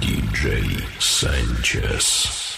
DJ Sánchez.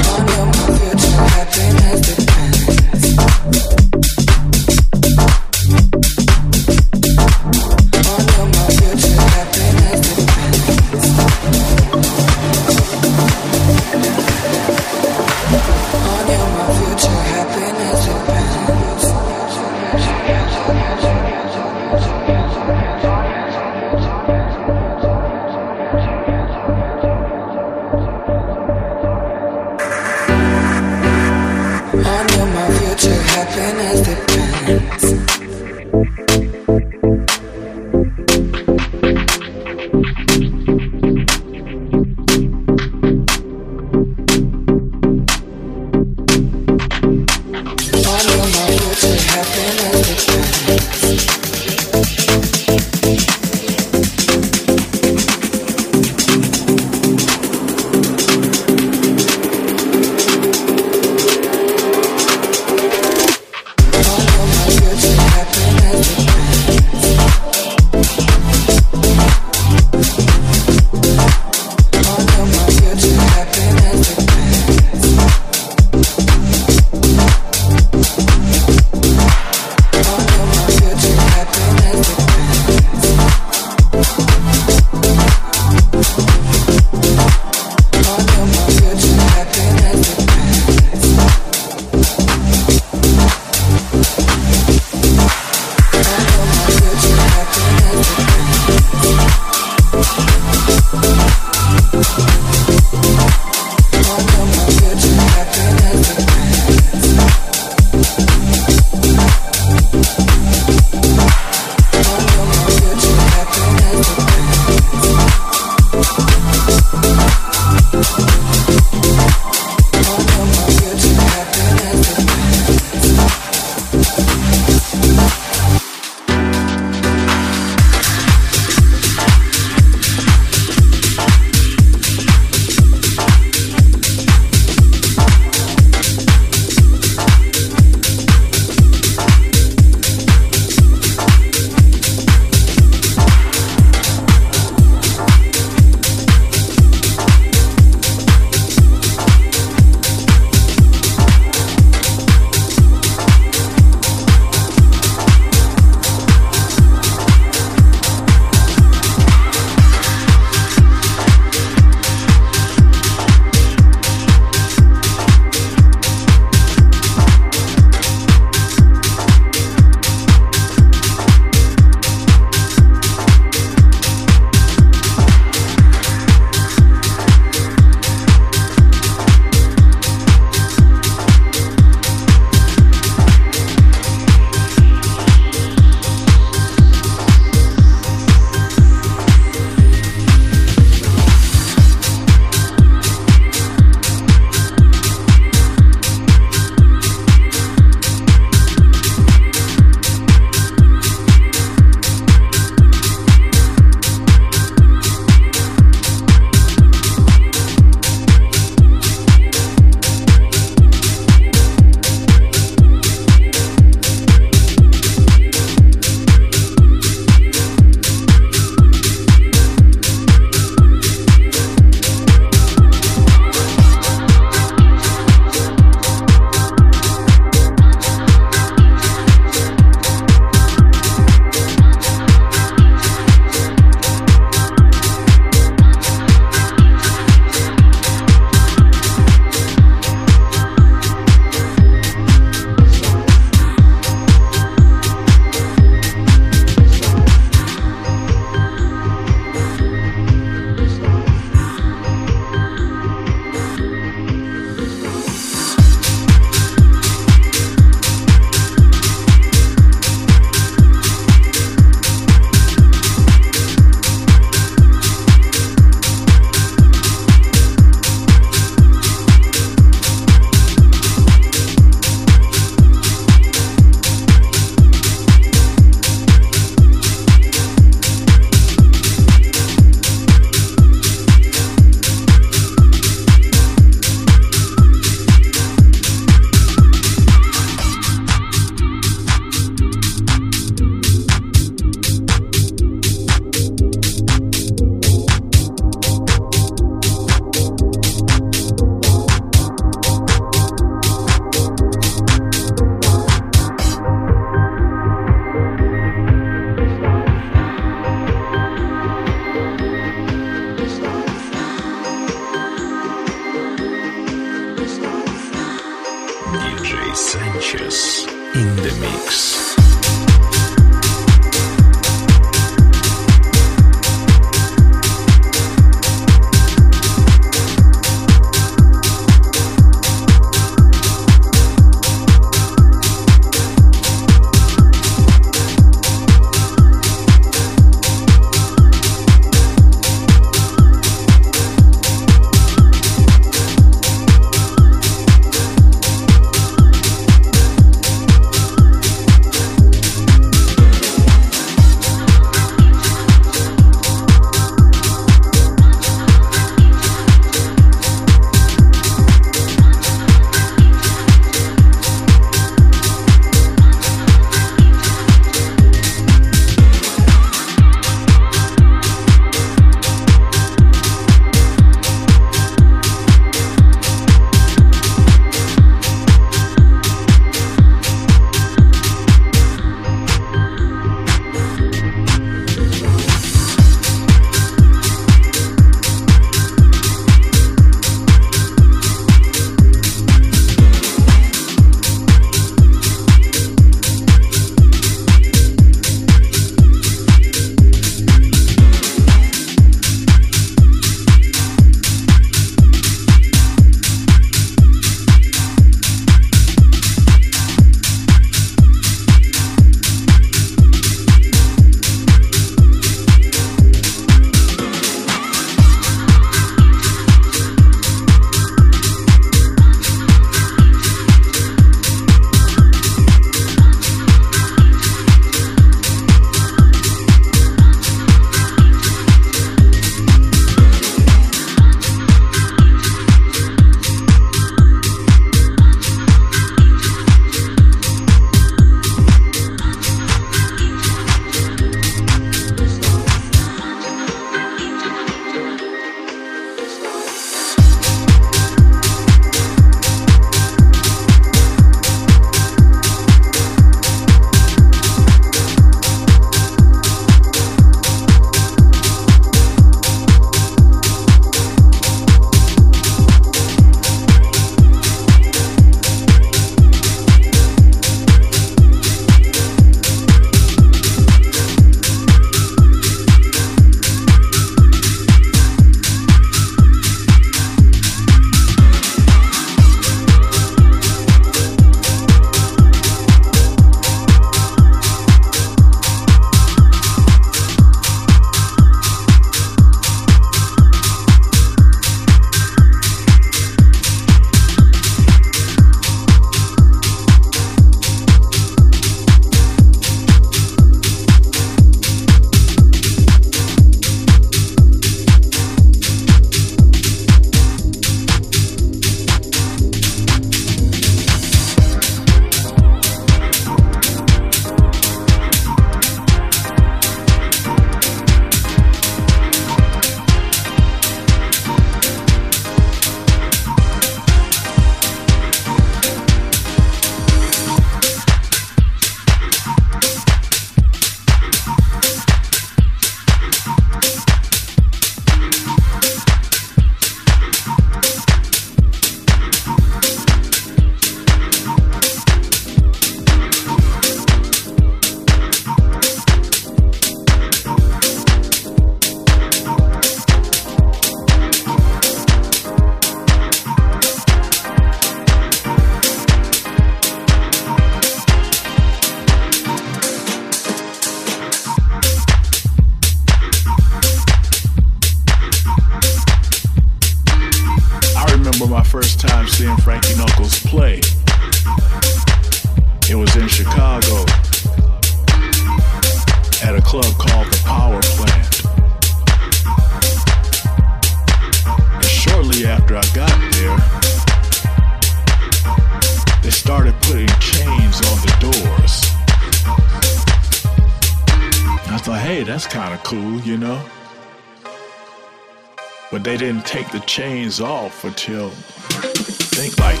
they didn't take the chains off until, I think like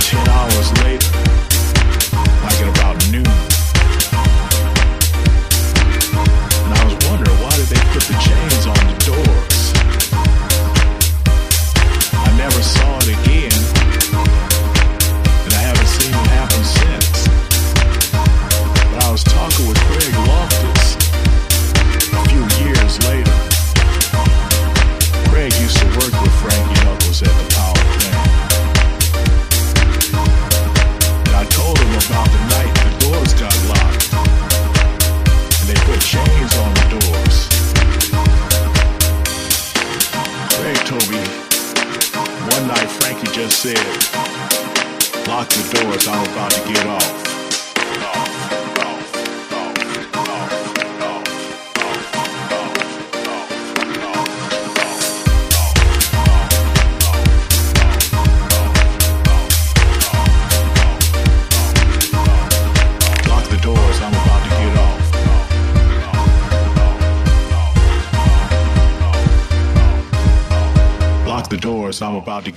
10 hours later.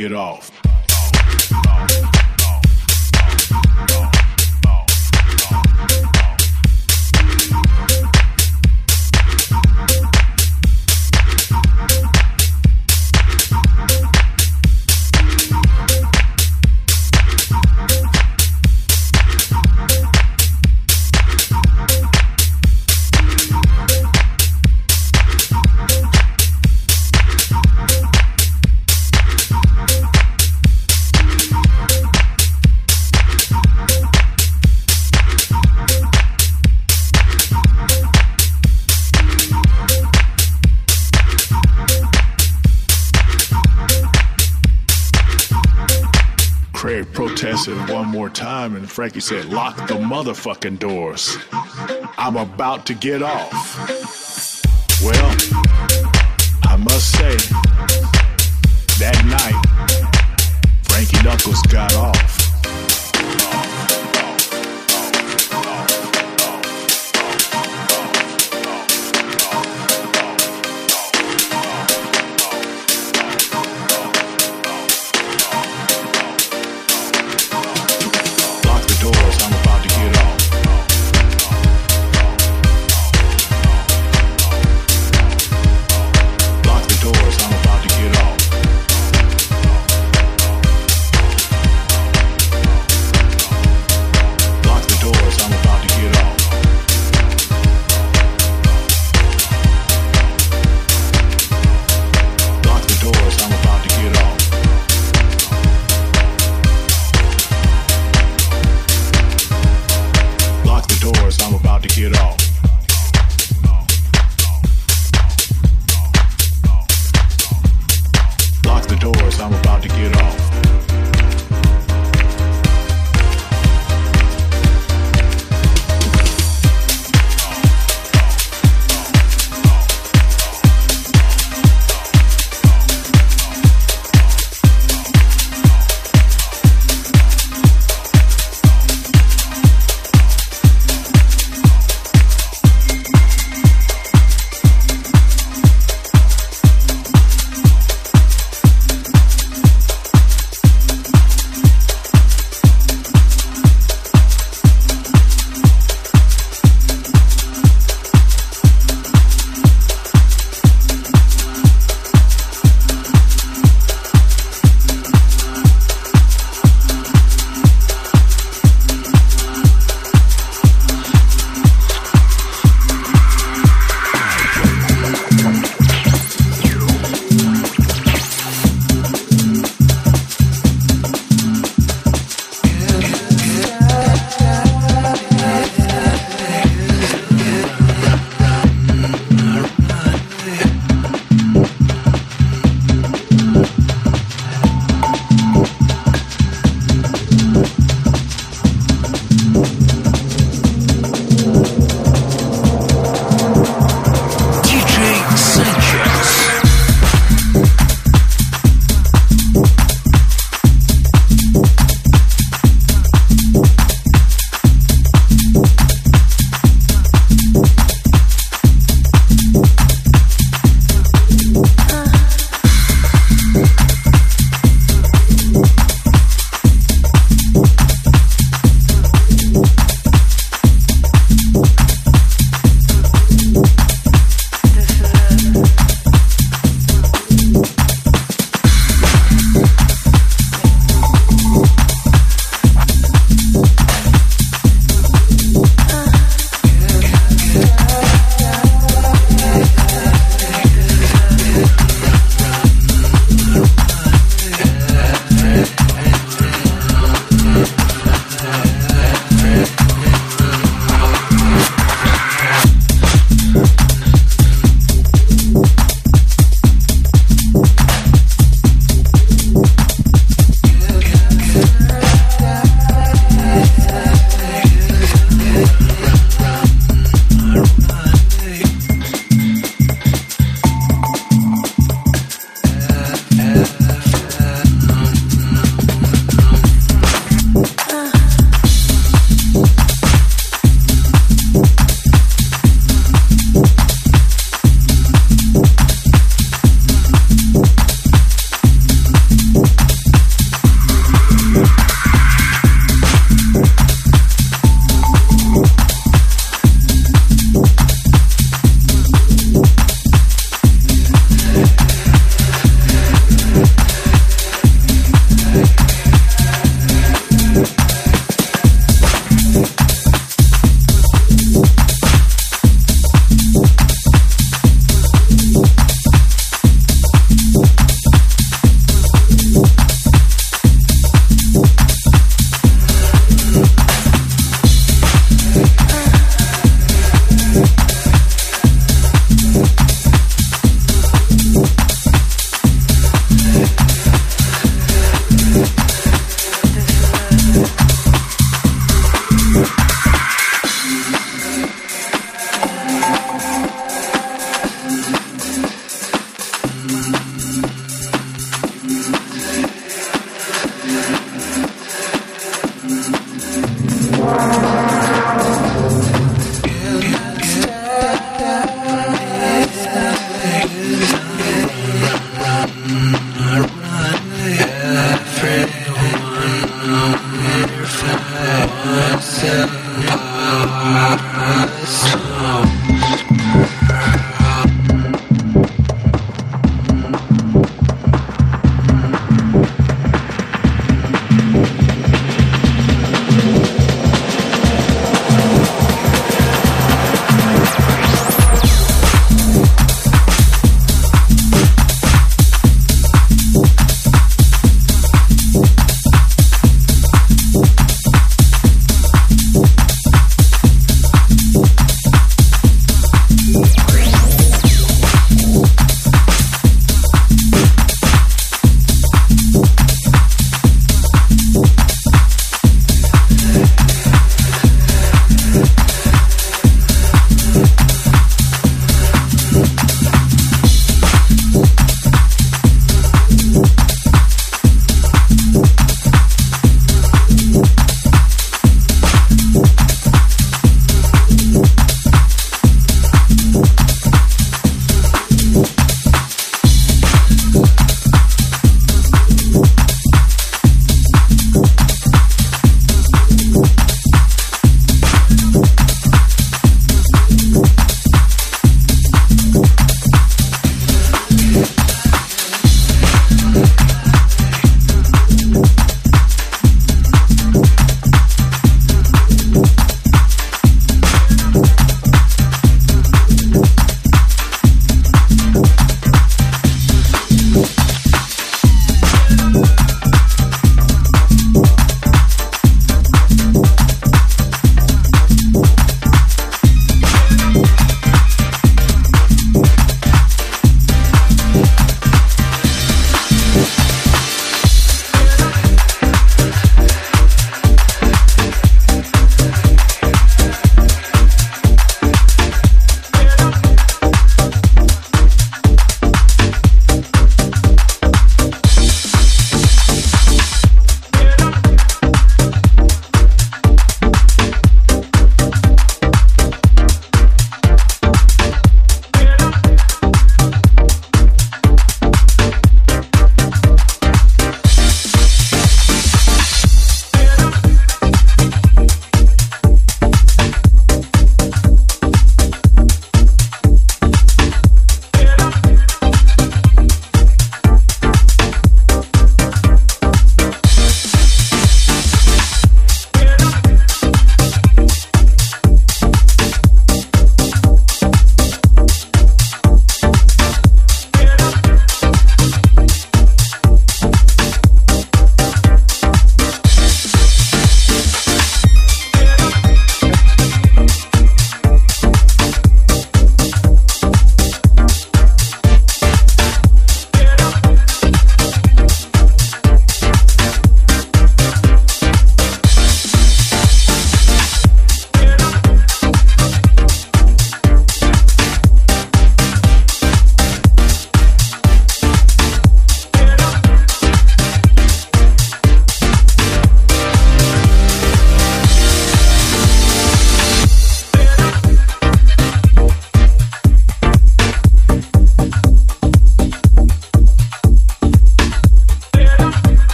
get off. more time, and Frankie said, Lock the motherfucking doors. I'm about to get off. Well, I must say, that night, Frankie Knuckles got off.